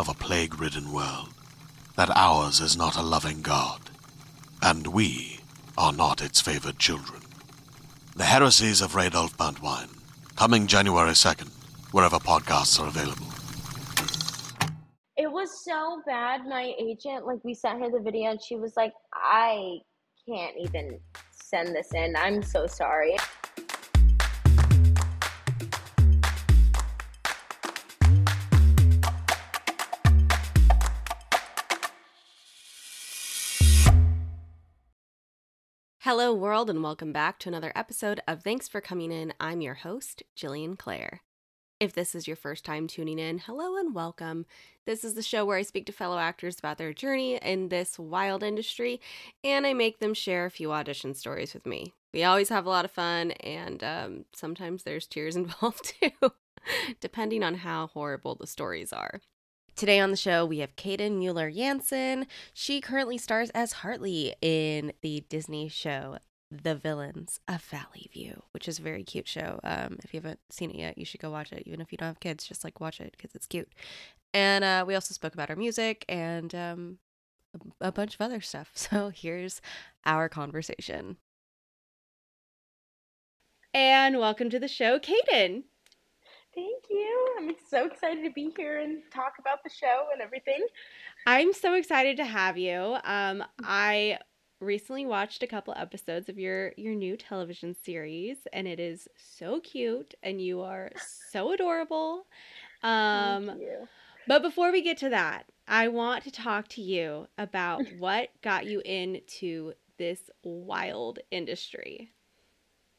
of a plague ridden world that ours is not a loving God, and we are not its favored children. The Heresies of Radolf Burntwine, coming January 2nd, wherever podcasts are available. It was so bad. My agent, like, we sent her the video, and she was like, I can't even send this in. I'm so sorry. Hello, world, and welcome back to another episode of Thanks for Coming In. I'm your host, Jillian Clare. If this is your first time tuning in, hello and welcome. This is the show where I speak to fellow actors about their journey in this wild industry and I make them share a few audition stories with me. We always have a lot of fun, and um, sometimes there's tears involved too, depending on how horrible the stories are. Today on the show, we have Kaden Mueller Jansen. She currently stars as Hartley in the Disney show The Villains of Valley View, which is a very cute show. Um, if you haven't seen it yet, you should go watch it. Even if you don't have kids, just like watch it because it's cute. And uh, we also spoke about our music and um, a, a bunch of other stuff. So here's our conversation. And welcome to the show, Kaden. Thank you. I'm so excited to be here and talk about the show and everything. I'm so excited to have you. Um, I recently watched a couple episodes of your your new television series, and it is so cute, and you are so adorable. Um, Thank you. but before we get to that, I want to talk to you about what got you into this wild industry.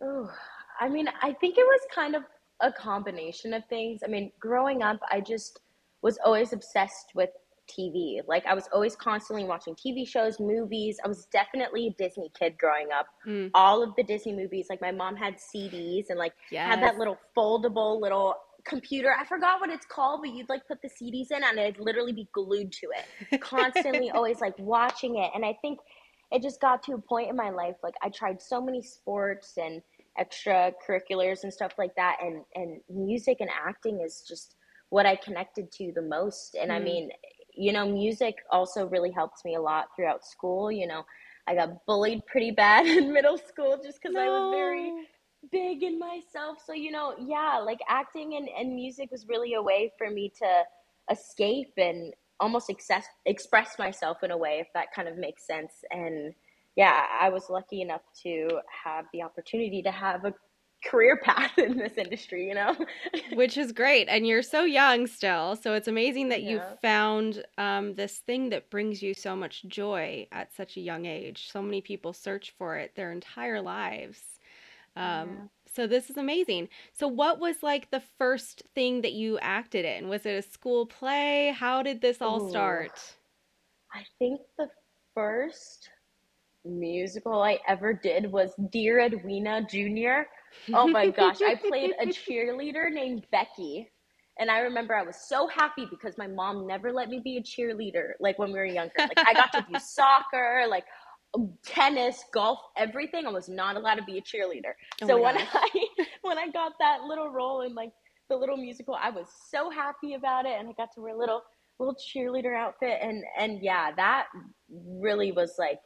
Oh, I mean, I think it was kind of a combination of things. I mean, growing up, I just was always obsessed with TV. Like, I was always constantly watching TV shows, movies. I was definitely a Disney kid growing up. Mm, All of the Disney movies, like, my mom had CDs and, like, had that little foldable little computer. I forgot what it's called, but you'd, like, put the CDs in and it'd literally be glued to it. Constantly, always, like, watching it. And I think it just got to a point in my life, like, I tried so many sports and extracurriculars and stuff like that and and music and acting is just what I connected to the most and I Mm, mean you know music also really helped me a lot throughout school you know. I got bullied pretty bad in middle school just because I was very big in myself so you know yeah like acting and, and music was really a way for me to escape and almost access, express myself in a way if that kind of makes sense and yeah, I was lucky enough to have the opportunity to have a career path in this industry, you know? Which is great. And you're so young still. So it's amazing that you found um, this thing that brings you so much joy at such a young age. So many people search for it their entire lives. Yeah. Um, so this is amazing. So what was like the first thing that you acted in? Was it a school play? How did this all Ooh. start? I think the first musical I ever did was Dear Edwina Jr. Oh my gosh, I played a cheerleader named Becky. And I remember I was so happy because my mom never let me be a cheerleader like when we were younger. Like I got to do soccer, like tennis, golf, everything. I was not allowed to be a cheerleader. Oh so when I when I got that little role in like the little musical, I was so happy about it and I got to wear a little little cheerleader outfit and and yeah, that really was like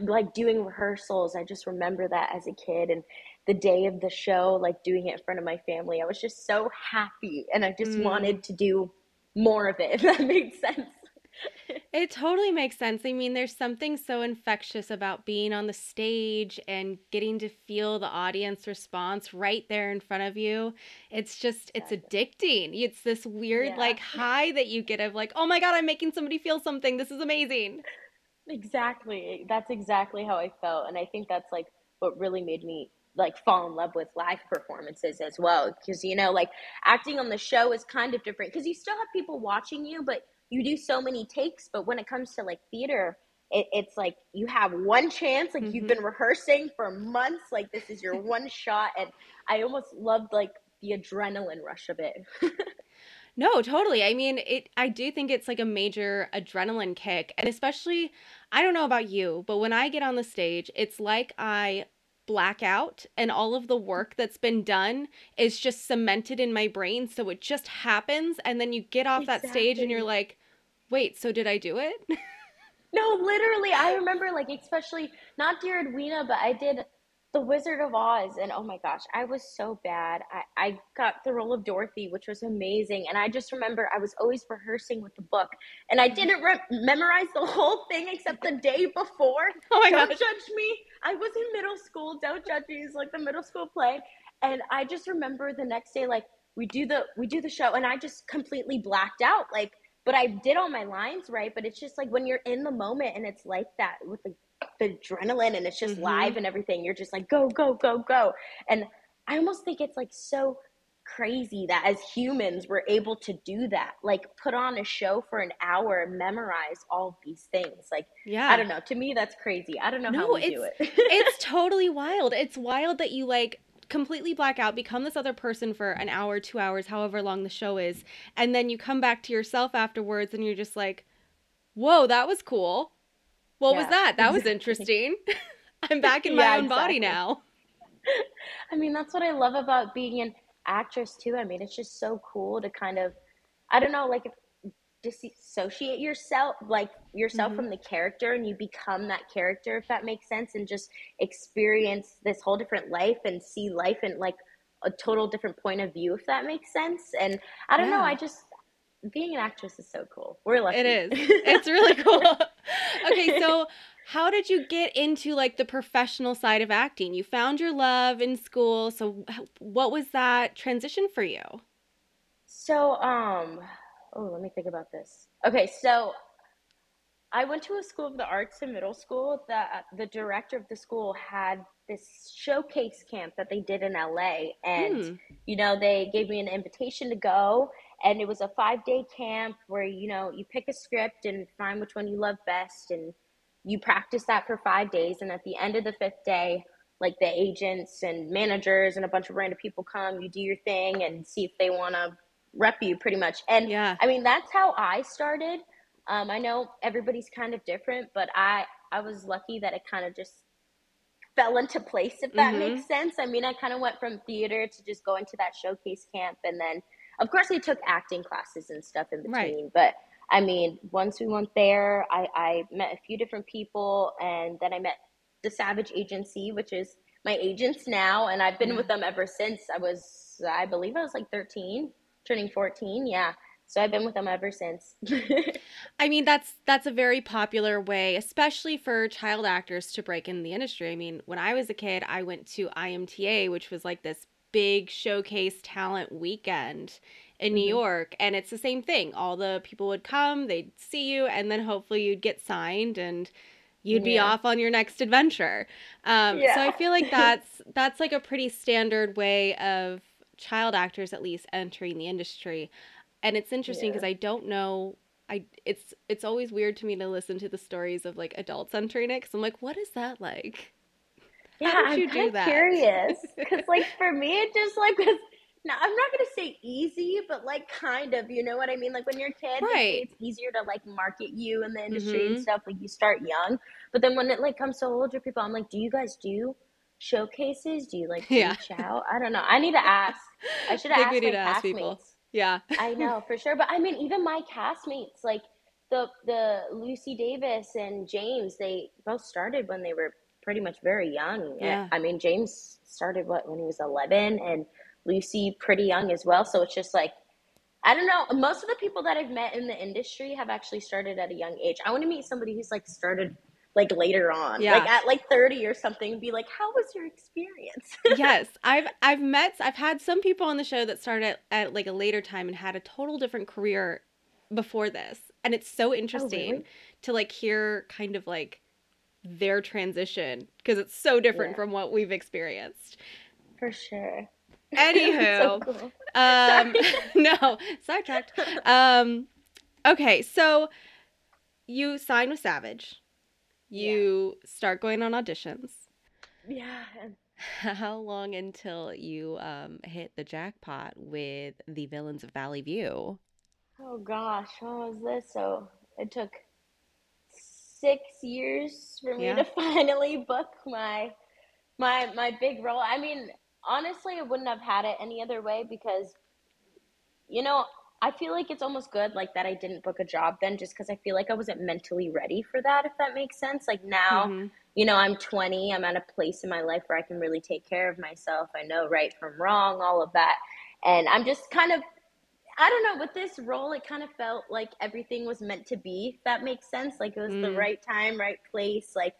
like doing rehearsals. I just remember that as a kid and the day of the show, like doing it in front of my family. I was just so happy and I just mm. wanted to do more of it, if that makes sense. it totally makes sense. I mean, there's something so infectious about being on the stage and getting to feel the audience response right there in front of you. It's just, it's addicting. It's this weird, yeah. like, high that you get of, like, oh my God, I'm making somebody feel something. This is amazing. Exactly. That's exactly how I felt. And I think that's like what really made me like fall in love with live performances as well because you know like acting on the show is kind of different because you still have people watching you but you do so many takes but when it comes to like theater it, it's like you have one chance like mm-hmm. you've been rehearsing for months like this is your one shot and i almost loved like the adrenaline rush of it No, totally. I mean, it I do think it's like a major adrenaline kick. And especially I don't know about you, but when I get on the stage, it's like I black out and all of the work that's been done is just cemented in my brain so it just happens and then you get off exactly. that stage and you're like, "Wait, so did I do it?" no, literally. I remember like especially not Dear Edwina, but I did the Wizard of Oz, and oh my gosh, I was so bad. I, I got the role of Dorothy, which was amazing. And I just remember I was always rehearsing with the book, and I didn't re- memorize the whole thing except the day before. Oh my Don't gosh. judge me. I was in middle school. Don't judge me. It's like the middle school play, and I just remember the next day, like we do the we do the show, and I just completely blacked out, like but I did all my lines right. But it's just like when you're in the moment and it's like that with the the adrenaline and it's just mm-hmm. live and everything. You're just like, go, go, go, go. And I almost think it's like so crazy that as humans we're able to do that. Like put on a show for an hour and memorize all these things. Like yeah. i don't know. To me that's crazy. I don't know no, how we do it. it's totally wild. It's wild that you like completely black out become this other person for an hour two hours however long the show is and then you come back to yourself afterwards and you're just like whoa that was cool what yeah. was that? That was interesting. I'm back in my yeah, own exactly. body now. I mean, that's what I love about being an actress too. I mean, it's just so cool to kind of, I don't know, like dissociate yourself, like yourself mm-hmm. from the character, and you become that character, if that makes sense, and just experience this whole different life and see life in like a total different point of view, if that makes sense. And I don't yeah. know, I just being an actress is so cool. We're lucky. It is. It's really cool. okay, so how did you get into like the professional side of acting? You found your love in school. So what was that transition for you? So um oh, let me think about this. Okay, so I went to a school of the arts in middle school. The the director of the school had this showcase camp that they did in LA and hmm. you know, they gave me an invitation to go and it was a five day camp where you know you pick a script and find which one you love best and you practice that for five days and at the end of the fifth day like the agents and managers and a bunch of random people come you do your thing and see if they want to rep you pretty much. And yeah. I mean that's how i started. Um, i know everybody's kind of different but i i was lucky that it kind of just fell into place if that mm-hmm. makes sense. I mean i kind of went from theater to just go into that showcase camp and then of course, I took acting classes and stuff in between, right. but I mean, once we went there, I, I met a few different people, and then I met the Savage Agency, which is my agents now, and I've been yeah. with mm-hmm. them ever since I was, I believe I was like 13, turning 14. Yeah. So I've been with them ever since. I mean, that's that's a very popular way, especially for child actors to break in the industry. I mean, when I was a kid, I went to IMTA, which was like this big showcase talent weekend in New mm-hmm. York. And it's the same thing. All the people would come, they'd see you, and then hopefully you'd get signed and you'd be off on your next adventure. Um, yeah. So I feel like that's that's like a pretty standard way of child actors at least entering the industry. And it's interesting because yeah. I don't know I it's it's always weird to me to listen to the stories of like adults entering it because I'm like, what is that like? Yeah, I'm you do kind of that? curious because, like, for me, it just like was. No, I'm not gonna say easy, but like kind of, you know what I mean? Like when you're a kid, Right. it's easier to like market you in the industry Mhm. and stuff. Like you start young, but then when it like comes to older people, I'm like, do you guys do showcases? Do you like Yeah. reach out? I don't know. I need to ask. I should have we need my to ask people. castmates. Yeah. I know for sure, but I mean, even my castmates, like the the Lucy Davis and James, they both started when they were pretty much very young. Yeah. I mean, James started what when he was eleven, and Lucy pretty young as well. So it's just like I don't know. Most of the people that I've met in the industry have actually started at a young age. I want to meet somebody who's like started like later on, Yeah. like at like thirty or something, and be like, "How was your experience?" yes, I've I've met I've had some people on the show that started at, at like a later time and had a total different career before this. And it's so oh, interesting really? to like hear kind of like their transition because it's so different Yeah. from what we've experienced. for sure. Anywho, so cool. um no, sidetracked. Um okay, so you sign with Savage. You start going on auditions. Yeah. How long until you um, hit the jackpot with the villains of Valley View? Oh gosh, what was this? So it took six years for me Yeah. to finally book my my my big role. I mean, honestly, I wouldn't have had it any other way because you know, I feel like it's almost good like that I didn't book a job then just because I feel like I wasn't mentally ready for that, if that makes sense. Like now, Mhm. you know, I'm 20, I'm at a place in my life where I can really take care of myself. I know right from wrong, all of that. And I'm just kind of I don't know, with this role, it kind of felt like everything was meant to be, that makes sense. Like it was the Mm. right time, right place, like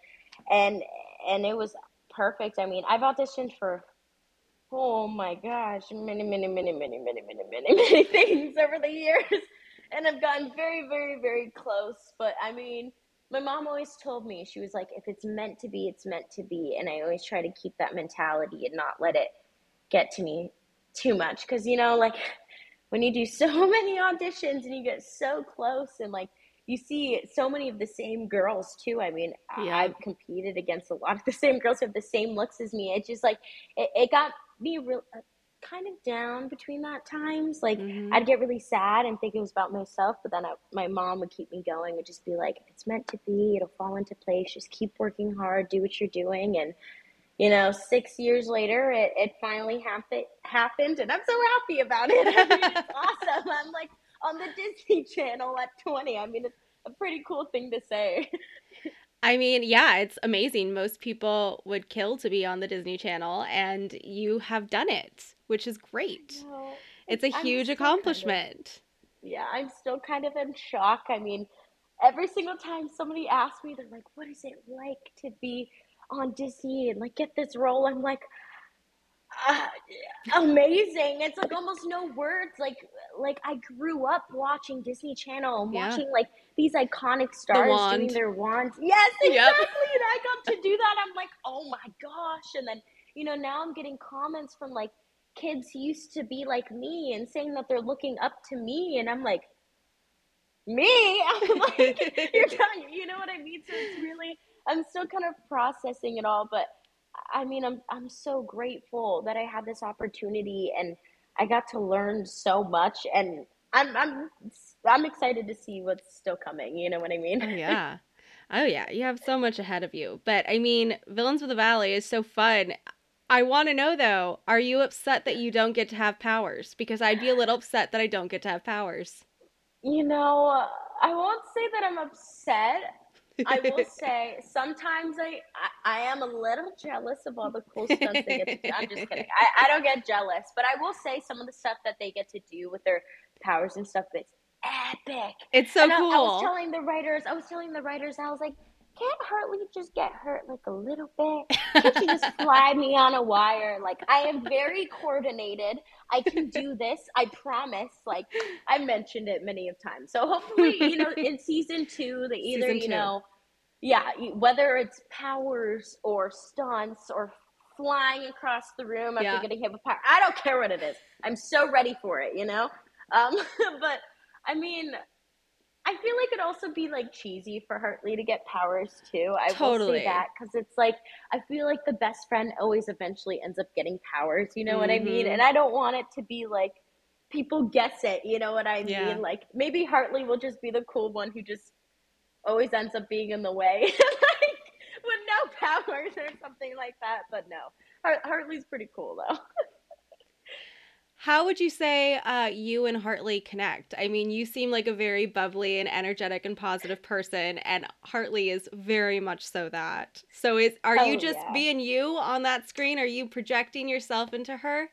and and it was perfect. I mean, I've auditioned for oh my gosh, many, many, many, many, many, many, many, many things over the years. And I've gotten very, very, very close. But I mean, my mom always told me, she was like, if it's meant to be, it's meant to be. And I always try to keep that mentality and not let it get to me too much. Because, you know, like when you do so many auditions and you get so close and like you see so many of the same girls too. I mean, Yeah. I've competed against a lot of the same girls who have the same looks as me. It's just like, it, it got me real uh, kind of down between that times. Like, Mhm. I'd get really sad and think it was about myself, but then I, my mom would keep me going, and just be like, it's meant to be, it'll fall into place. Just keep working hard, do what you're doing. And, you know, six years later, it, it finally happen, happened, and I'm so happy about it. I mean, it's awesome. I'm like on the Disney Channel at 20. I mean, it's a pretty cool thing to say. I mean, yeah, it's amazing. Most people would kill to be on the Disney Channel, and you have done it, which is great. It's a I'm huge still kind of- accomplishment. yeah, I'm still kind of in shock. I mean, every single time somebody asks me, they're like, "What is it like to be on Disney and like get this role?" I'm like, uh, "Amazing!" It's like almost no words. Like, like I grew up watching Disney Channel and Yeah. watching like these iconic stars wand. doing their wands. Yes, Yep. exactly. And I got to do that. I'm like, "Oh my gosh!" And then you know now I'm getting comments from like kids who used to be like me and saying that they're looking up to me and i'm like me i'm like you're telling you know what i mean so it's really i'm still kind of processing it all but i mean i'm i'm so grateful that i had this opportunity and i got to learn so much and i'm i'm i'm excited to see what's still coming you know what i mean Oh yeah. Oh yeah. You have so much ahead of you. But I mean, Villains of the Valley is so fun. I want to know though, are you upset that you don't get to have powers? Because I'd be a little upset that I don't get to have powers. you know i won't say that i'm upset I will say sometimes I, I I am a little jealous of all the cool stuff they get to do. I'm just kidding. I, I don't get jealous, but I will say some of the stuff that they get to do with their powers and stuff it's epic. It's so and I, cool. I was telling the writers, I was telling the writers, I was like, can't Hartley just get hurt like a little bit? Can't she just fly me on a wire? Like I am very coordinated. I can do this. I promise. Like I mentioned it many of times. So hopefully, you know, in season two, they either, Season you know, yeah, whether it's powers or stunts or flying across the room after Yeah. getting hit with power. I don't care what it is. I'm so ready for it, you know? Um, but I mean, I feel like it'd also be like cheesy for Hartley to get powers too. I will say that because it's like I feel like the best friend always eventually ends up getting powers. You know what I mean? And mm-hmm. I don't want it to be like people guess it. You know what I mean? Yeah. Like maybe Hartley will just be the cool one who just always ends up being in the way, like with no powers or something like that. But no, Hart- Hartley's pretty cool though. How would you say uh, you and Hartley connect? I mean, you seem like a very bubbly and energetic and positive person, and Hartley is very much so that. So, is are you Oh, just yeah. being you on that screen? Are you projecting yourself into her?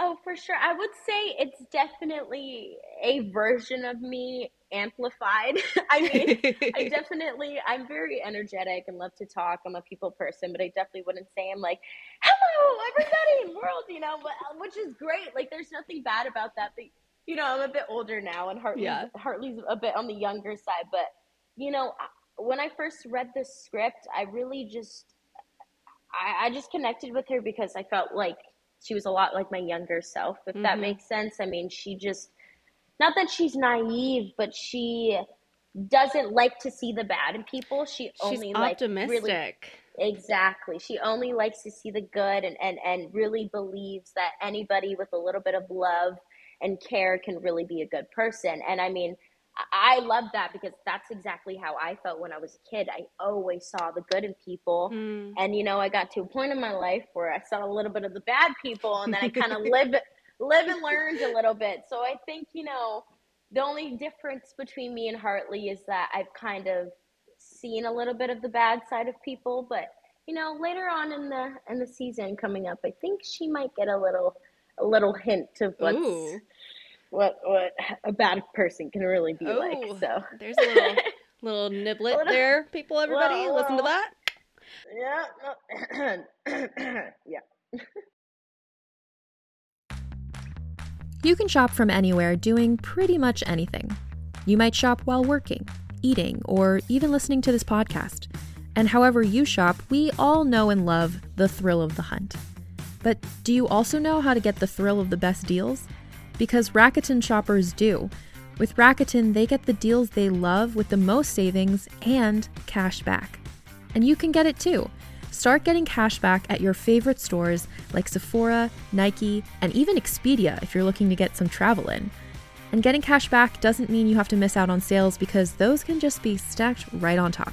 Oh, for sure. I would say it's definitely a version of me amplified. I mean, I definitely, I'm very energetic and love to talk. I'm a people person, but I definitely wouldn't say I'm like, hello, everybody in the world, you know, uh, which is great. Like, there's nothing bad about that. But, you know, I'm a bit older now, and Hartley's, Yeah. Hartley's a bit on the younger side. But, you know, when I first read the script, I really just, I, I just connected with her because I felt like she was a lot like my younger self, if that Mhm. makes sense. I mean, she just, not that she's naive, but she doesn't like to see the bad in people. She She's only like really optimistic. exactly. She only likes to see the good and, and and really believes that anybody with a little bit of love and care can really be a good person. And I mean, I love that because that's exactly how I felt when I was a kid. I always saw the good in people. Hmm. And you know, I got to a point in my life where I saw a little bit of the bad people, and then I kind of live live and learned a little bit. So I think you know, the only difference between me and Hartley is that I've kind of seen a little bit of the bad side of people, but you know, later on in the in the season coming up, I think she might get a little a little hint of what's Ooh. What what a bad person can really be Ooh. like. Oh, so There's a little little niblet Little- there, people. Everybody, little- listen to that. yeah, no, yeah. You can shop from anywhere doing pretty much anything. You might shop while working, eating, or even listening to this podcast. And however you shop, we all know and love the thrill of the hunt. But do you also know how to get the thrill of the best deals? Because Rakuten shoppers do. With Rakuten, they get the deals they love with the most savings and cash back. And you can get it too. Start getting cash back at your favorite stores like Sephora, Nike, and even Expedia if you're looking to get some travel in. And getting cash back doesn't mean you have to miss out on sales because those can just be stacked right on top.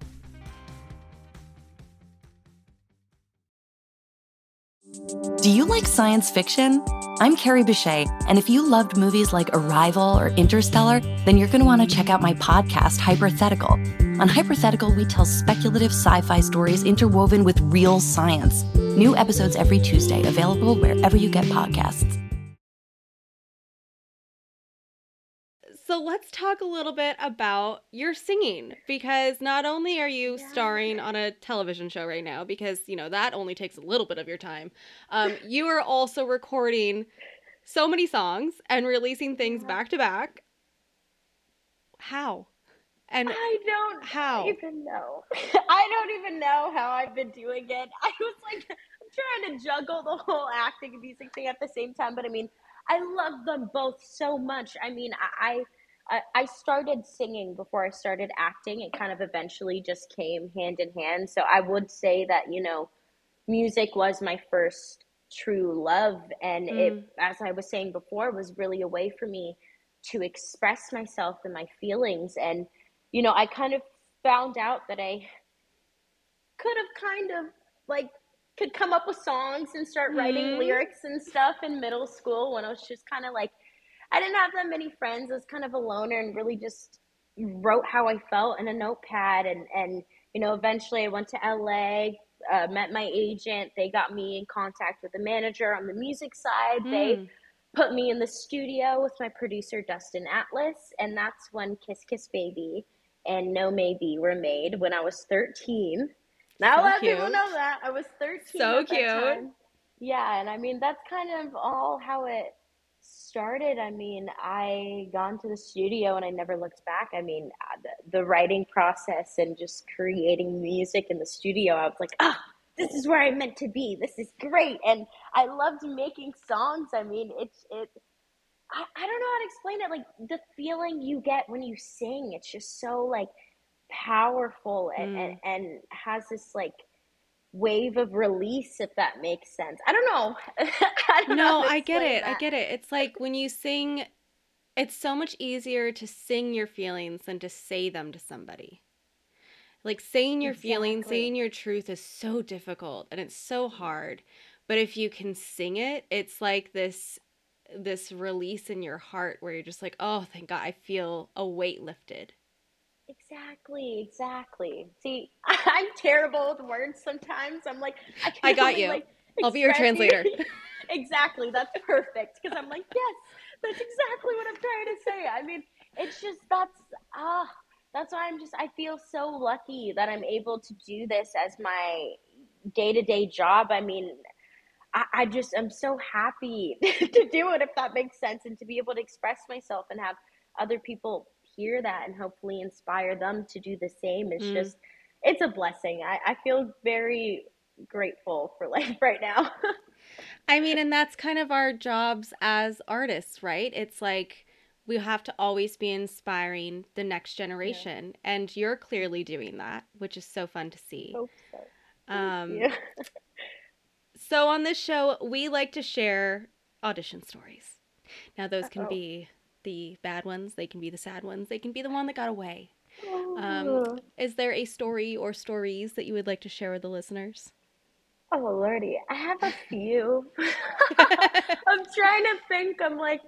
Do you like science fiction? I'm Carrie Bechet, and if you loved movies like Arrival or Interstellar, then you're going to want to check out my podcast, Hypothetical. On Hypothetical, we tell speculative sci fi stories interwoven with real science. New episodes every Tuesday, available wherever you get podcasts. So let's talk a little bit about your singing because not only are you Yeah. starring on a television show right now, because you know that only takes a little bit of your time, um, you are also recording so many songs and releasing things Yeah. back to back. How? And I don't How? even know. I don't even know how I've been doing it. I was like, I'm trying to juggle the whole acting and music thing at the same time. But I mean, I love them both so much. I mean, I, I I I started singing before I started acting. It kind of eventually just came hand in hand. So I would say that you know, music was my first true love, and it, Mm. as I was saying before, was really a way for me to express myself and my feelings and you know, I kind of found out that I could have kind of like could come up with songs and start writing Mhm. lyrics and stuff in middle school when I was just kind of like I didn't have that many friends. I was kind of a loner and really just wrote how I felt in a notepad and and you know, eventually I went to LA, uh, met my agent. They got me in contact with the manager on the music side. They Mm. put me in the studio with my producer Dustin Atlas, and that's when Kiss Kiss Baby and No Maybe were made when I was 13. Not So a lot of people know that I was 13. So cute. Yeah, and I mean that's kind of all how it started. I mean, I gone to the studio and I never looked back. I mean, uh, the, the writing process and just creating music in the studio, I was like, ah, this is where I'm meant to be. This is great, and I loved making songs. I mean, it's it. I, I don't know how to explain it. Like the feeling you get when you sing, it's just so like powerful and, Mm. and, and has this like wave of release if that makes sense i don't know I don't know No, how I get it. I get it. It's like when you sing, it's so much easier to sing your feelings than to say them to somebody. Like saying your feelings, saying your truth is so difficult and it's so hard. But if you can sing it, it's like this this release in your heart where you're just like, "Oh, thank God, I feel a weight lifted." Exactly exactly see i'm terrible with words sometimes i'm like i, I got you. like, I'll be your translator. exactly that's perfect because i'm like yes that's exactly what i'm trying to say i mean it's just that's ah that's why i'm just i feel so lucky that i'm able to do this as my day-to-day job i mean I, I just am so happy to do it if that makes sense and to be able to express myself and have other people hear that and hopefully inspire them to do the same it's Mm. just it's a blessing I, I feel very grateful for life right now I mean, and that's kind of our jobs as artists, right? It's like we have to always be inspiring the next generation, and you're clearly doing that, which is so fun to see. hope so Um, so on this show, we like to share audition stories. Now, those can Uh-oh. be the bad ones, they can be the sad ones, they can be the one that got away. Oh. Um, is there a story or stories that you would like to share with the listeners? oh lordy i have a few I'm trying to think. I'm like,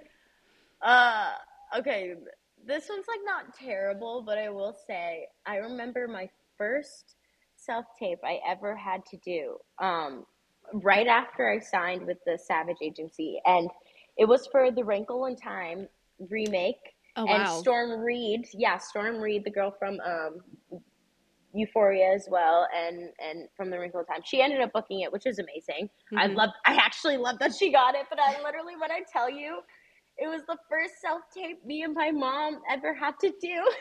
uh, okay, this one's like not terrible, but I will say I remember my first self tape I ever had to do. Um, right after I signed with the Savage Agency, and it was for the Wrinkle in Time remake. Oh and wow! Storm Reid, yeah, Storm Reid, the girl from um, Euphoria as well, and and from The Wrinkle in Time, she ended up booking it, which is amazing. I Mhm. love. I actually love that she got it, but I literally, when I tell you, it was the first self tape me and my mom ever had to do,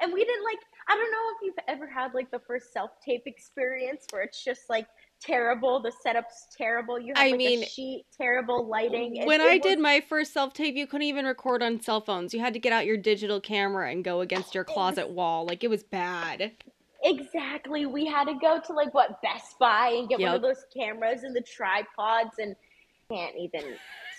and we didn't like. I don't know if you've ever had like the first self tape experience where it's just like terrible. The setup's terrible. You have I like mean, a sheet, terrible lighting. When I was- did my first self tape, you couldn't even record on cell phones. You had to get out your digital camera and go against your closet wall. Like it was bad. Exactly. We had to go to like what Best Buy and get one of those cameras and the tripods and can't even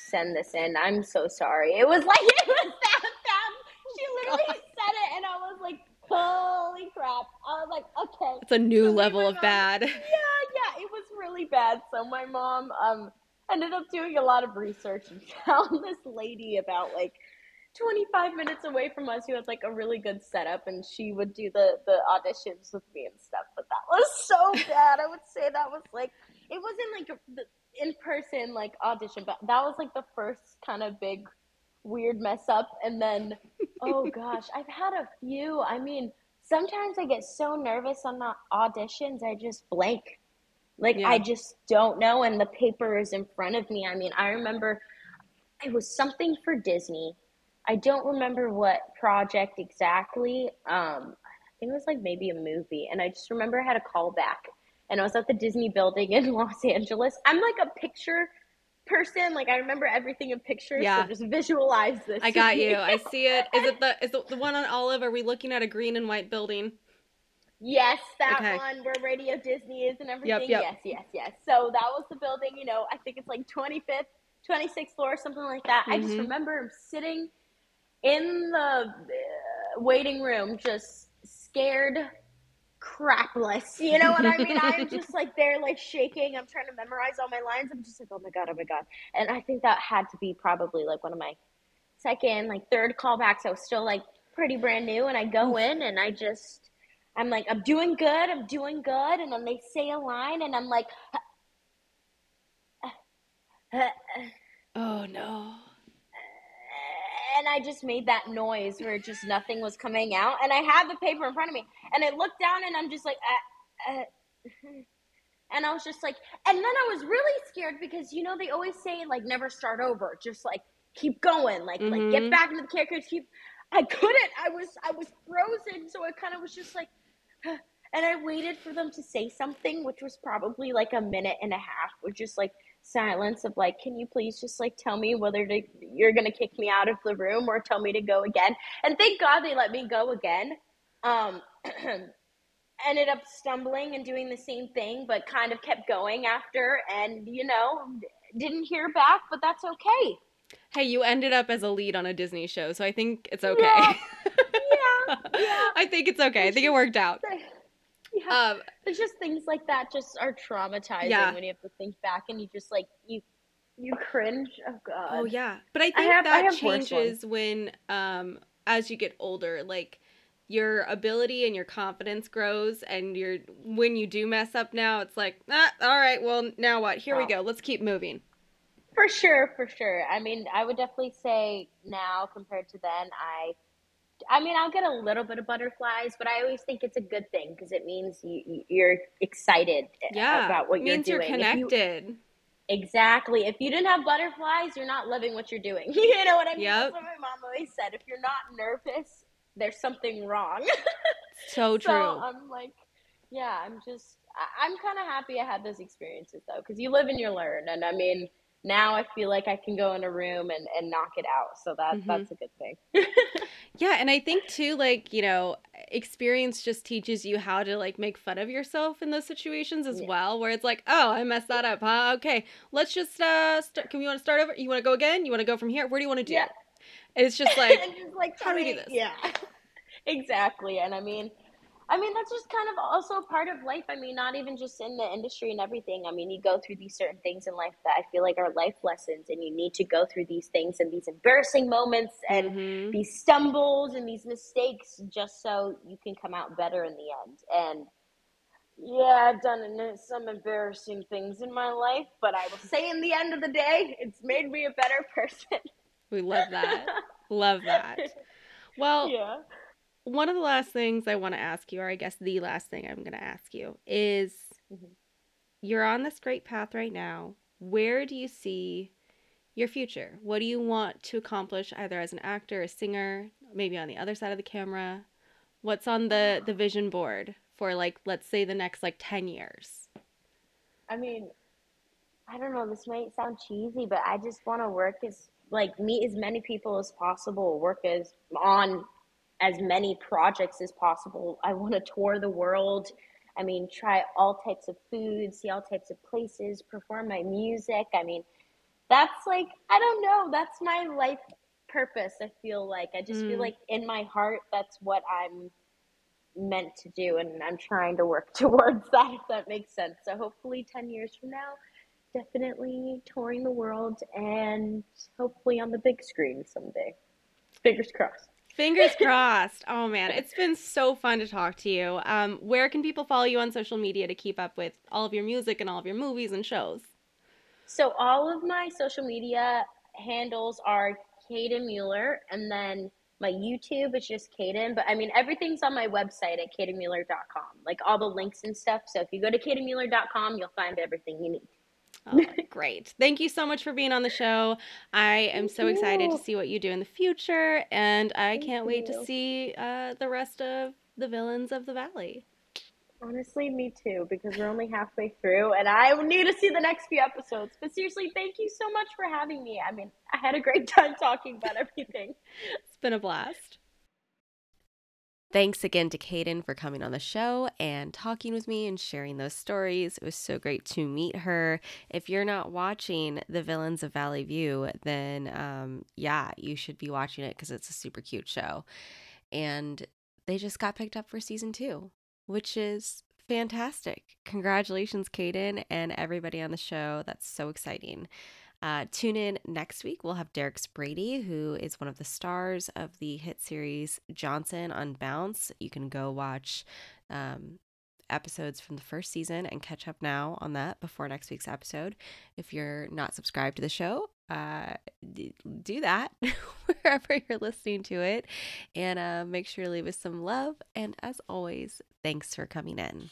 send this in. I'm so sorry. It was like it was that bad. She literally said it and I was like, holy crap. I was like, okay. It's a new So level of mom- bad. Yeah, yeah, it was really bad. So my mom um ended up doing a lot of research and found this lady about like 25 minutes away from us who had like a really good setup and she would do the the auditions with me and stuff but that was so bad i would say that was like it wasn't like a, in person like audition but that was like the first kind of big weird mess up and then oh gosh i've had a few i mean sometimes i get so nervous on the auditions i just blank like Yeah. i just don't know and the paper is in front of me i mean i remember it was something for disney I don't remember what project exactly. Um, I think it was like maybe a movie, and I just remember I had a call back, and I was at the Disney building in Los Angeles. I'm like a picture person; like I remember everything in pictures. Yeah. So just visualize this. I got you. I see it. Is it the is it the one on Olive? Are we looking at a green and white building? Yes, that Okay. one where Radio Disney is and everything. yep. Yes, yes, yes. So that was the building, you know, I think it's like 25th, 26th floor, something like that. I just Mhm. remember sitting in the uh, waiting room, just scared crapless. You know what I mean? I'm just like there, like shaking. I'm trying to memorize all my lines. I'm just like, oh my God, oh my God. And I think that had to be probably like one of my second, like third callbacks. I was still like pretty brand new. And I go in and I just, I'm like, I'm doing good. I'm doing good. And then they say a line and I'm like, Oh no. And I just made that noise where just nothing was coming out. And I had the paper in front of me, and I looked down, and I'm just like, uh, uh, And I was just like, and then I was really scared because you know they always say like never start over, just like keep going, like mm-hmm. like get mm-hmm. back into the characters, keep. I couldn't. I was I was frozen, so I kind of was just like, and I waited for them to say something, which was probably like a minute and a half, which just like silence of like, can you please just like tell me whether to, you're gonna kick me out of the room or tell me to go again? And thank God they let me go again. Um, ended up stumbling and doing the same thing, but kind of kept going after, and you know, didn't hear back, but that's okay. Hey, you ended up as a lead on a Disney show, so I think it's okay. Yeah, yeah, yeah. I think it's okay. I think it worked out. Yeah. Um, it's just things like that just are traumatizing yeah. when you have to think back and you just like you you cringe. Oh god. Oh yeah. But I think I have, that I changes when um as you get older, like your ability and your confidence grows and you're when you do mess up now it's like ah, all right well now what here we go let's keep moving for sure for sure i mean i would definitely say now compared to then i i mean i'll get a little bit of butterflies but i always think it's a good thing because it means you, you're excited yeah, about what you're doing you're connected you, exactly if you didn't have butterflies you're not living what you're doing you know what i mean yep. that's what my mom always said if you're not nervous there's something wrong. so true. So I'm like, yeah, I'm just, I, am kind of happy I had those experiences though, because you live and you learn. And I mean, now I feel like I can go in a room and, and knock it out. So that mm-hmm. that's a good thing. yeah, and I think too, like you know, experience just teaches you how to like make fun of yourself in those situations as yeah. well. Where it's like, oh, I messed that up, huh? Okay, let's just uh, start. Can we want to start over? You want to go again? You want to go from here? Where do you want to do? Yeah. It's just like, just like how do we do this? Yeah, exactly. And I mean, I mean that's just kind of also part of life. I mean, not even just in the industry and everything. I mean, you go through these certain things in life that I feel like are life lessons, and you need to go through these things and these embarrassing moments and mm-hmm. these stumbles and these mistakes just so you can come out better in the end. And yeah, I've done some embarrassing things in my life, but I will say in the end of the day, it's made me a better person. We love that. love that. Well, yeah. One of the last things I want to ask you, or I guess the last thing I'm going to ask you, is mm-hmm. you're on this great path right now. Where do you see your future? What do you want to accomplish either as an actor, a singer, maybe on the other side of the camera? What's on the the vision board for like let's say the next like 10 years? I mean, I don't know, this might sound cheesy, but I just want to work as like meet as many people as possible, work as on as many projects as possible. I want to tour the world. I mean, try all types of food, see all types of places, perform my music. I mean, that's like I don't know, that's my life purpose. I feel like I just mm. feel like in my heart that's what I'm meant to do and I'm trying to work towards that if that makes sense. So hopefully 10 years from now definitely touring the world and hopefully on the big screen someday. Fingers crossed. Fingers crossed. Oh man, it's been so fun to talk to you. Um, where can people follow you on social media to keep up with all of your music and all of your movies and shows? So all of my social media handles are Kaden Mueller, and then my YouTube is just Kaden. But I mean, everything's on my website at kadenmueller.com, like all the links and stuff. So if you go to kadenmueller.com, you'll find everything you need. Oh, great. Thank you so much for being on the show. I am so excited to see what you do in the future, and I Thank can't wait to see uh, the rest of the villains of the valley. Honestly, me too, because we're only halfway through, and I need to see the next few episodes. But seriously, thank you so much for having me. I mean, I had a great time talking about everything. it's been a blast. Thanks again to Kaden for coming on the show and talking with me and sharing those stories. It was so great to meet her. If you're not watching The Villains of Valley View, then um, yeah, you should be watching it because it's a super cute show. And they just got picked up for season two, which is fantastic. Congratulations, Kaden, and everybody on the show. That's so exciting. Uh, tune in next week. We'll have Derek Brady, who is one of the stars of the hit series Johnson on Bounce. You can go watch um, episodes from the first season and catch up now on that before next week's episode. If you're not subscribed to the show, uh, do that wherever you're listening to it. And uh, make sure to leave us some love. And as always, thanks for coming in.